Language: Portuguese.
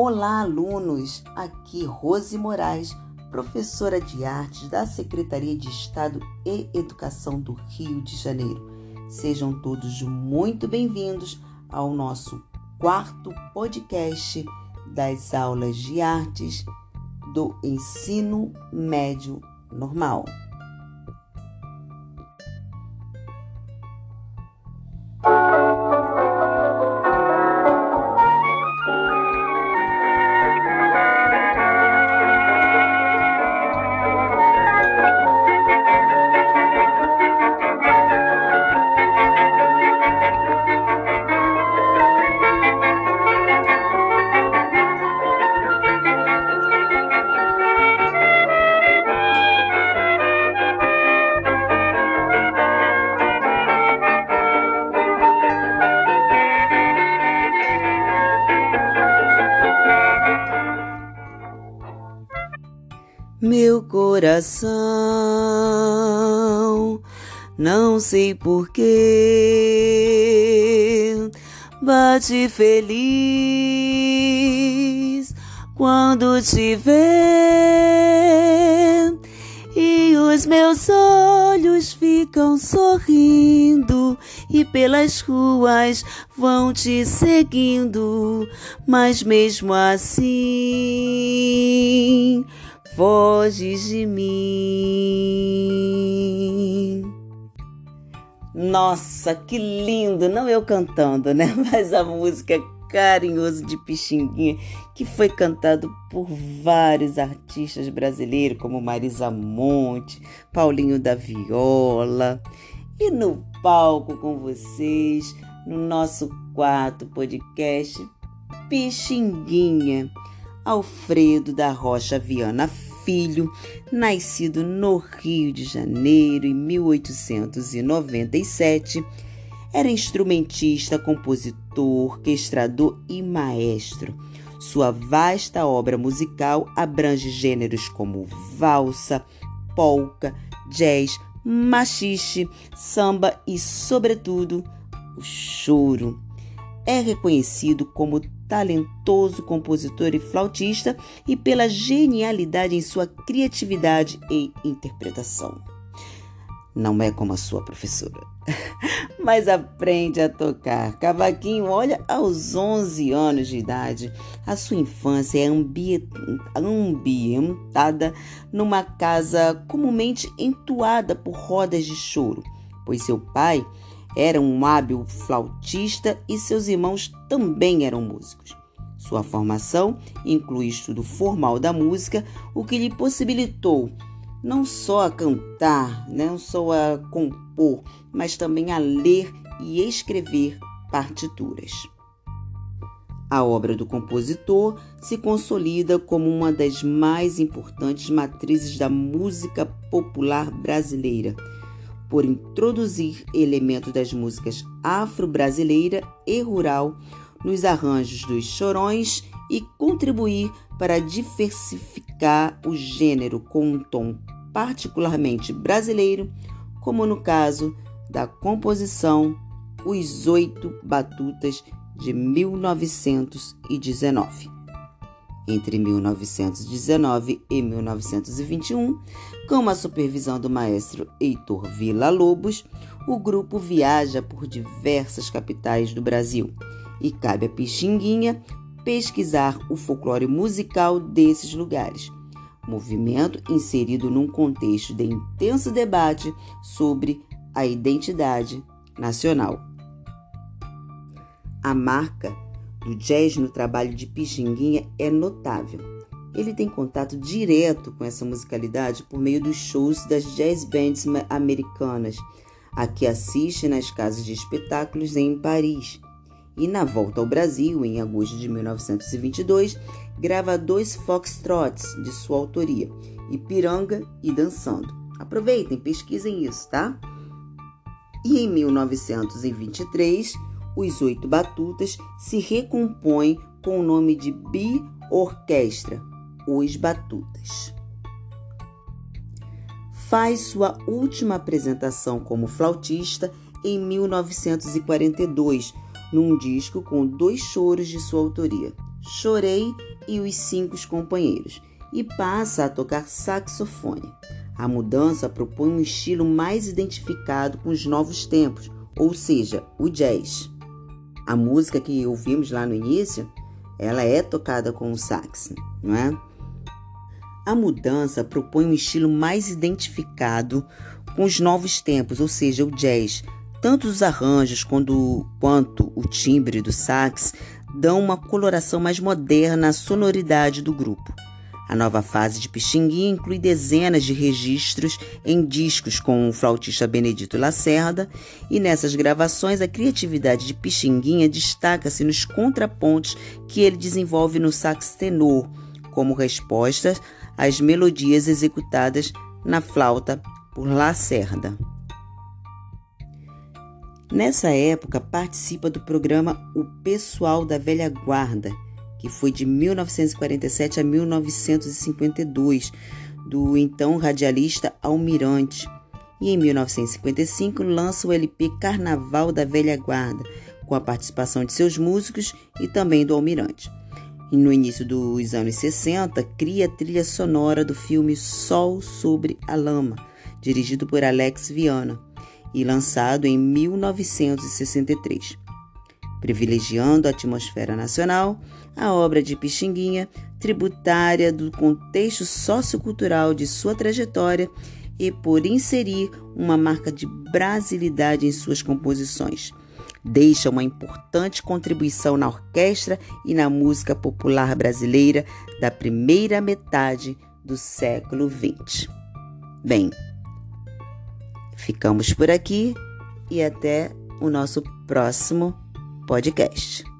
Olá, alunos! Aqui Rose Moraes, professora de artes da Secretaria de Estado e Educação do Rio de Janeiro. Sejam todos muito bem-vindos ao nosso quarto podcast das aulas de artes do ensino médio normal. Meu coração, não sei porquê, bate feliz quando te vê. E os meus olhos ficam sorrindo e pelas ruas vão te seguindo, mas mesmo assim foges de mim. Nossa, que lindo! Não eu cantando, né? Mas a música Carinhoso de Pixinguinha, que foi cantado por vários artistas brasileiros, como Marisa Monte, Paulinho da Viola. E no palco com vocês, no nosso quarto podcast, Pixinguinha, Alfredo da Rocha Viana Filho, nascido no Rio de Janeiro em 1897, era instrumentista, compositor, orquestrador e maestro. Sua vasta obra musical abrange gêneros como valsa, polca, jazz, machixe, samba e, sobretudo, o choro. É reconhecido como talentoso compositor e flautista e pela genialidade em sua criatividade e interpretação. Não é como a sua professora, mas aprende a tocar cavaquinho, olha, aos 11 anos de idade. A sua infância é ambientada numa casa comumente entoada por rodas de choro, pois seu pai era um hábil flautista e seus irmãos também eram músicos. Sua formação inclui estudo formal da música, o que lhe possibilitou não só a cantar, não só a compor, mas também a ler e escrever partituras. A obra do compositor se consolida como uma das mais importantes matrizes da música popular brasileira por introduzir elementos das músicas afro-brasileira e rural nos arranjos dos chorões e contribuir para diversificar o gênero com um tom particularmente brasileiro, como no caso da composição Os Oito Batutas de 1919 entre 1919 e 1921, com a supervisão do maestro Heitor Villa-Lobos, o grupo viaja por diversas capitais do Brasil e cabe a Pixinguinha pesquisar o folclore musical desses lugares. Movimento inserido num contexto de intenso debate sobre a identidade nacional. A marca do jazz no trabalho de Pixinguinha é notável. Ele tem contato direto com essa musicalidade por meio dos shows das jazz bands americanas, a que assiste nas casas de espetáculos em Paris. E na volta ao Brasil, em agosto de 1922, grava dois foxtrots de sua autoria, Ipiranga e Dançando. Aproveitem, pesquisem isso, tá? E em 1923, os oito batutas se recompõem com o nome de Bi-Orquestra, Os Batutas. Faz sua última apresentação como flautista em 1942, num disco com dois choros de sua autoria, Chorei e Os Cinco Companheiros e passa a tocar saxofone. A mudança propõe um estilo mais identificado com os novos tempos, ou seja, o jazz. A música que ouvimos lá no início, ela é tocada com o sax, não é? A mudança propõe um estilo mais identificado com os novos tempos, ou seja, o jazz. Tanto os arranjos quanto, quanto o timbre do sax dão uma coloração mais moderna à sonoridade do grupo. A nova fase de Pixinguinha inclui dezenas de registros em discos com o flautista Benedito Lacerda, e nessas gravações a criatividade de Pixinguinha destaca-se nos contrapontos que ele desenvolve no sax tenor, como respostas às melodias executadas na flauta por Lacerda. Nessa época, participa do programa O Pessoal da Velha Guarda, que foi de 1947 a 1952, do então radialista Almirante. E em 1955 lança o LP Carnaval da Velha Guarda, com a participação de seus músicos e também do Almirante. E no início dos anos 60, cria a trilha sonora do filme Sol sobre a Lama, dirigido por Alex Viana e lançado em 1963. Privilegiando a atmosfera nacional, a obra de Pixinguinha, tributária do contexto sociocultural de sua trajetória e por inserir uma marca de brasilidade em suas composições. Deixa uma importante contribuição na orquestra e na música popular brasileira da primeira metade do século XX. Bem, Ficamos por aqui e até o nosso próximo podcast.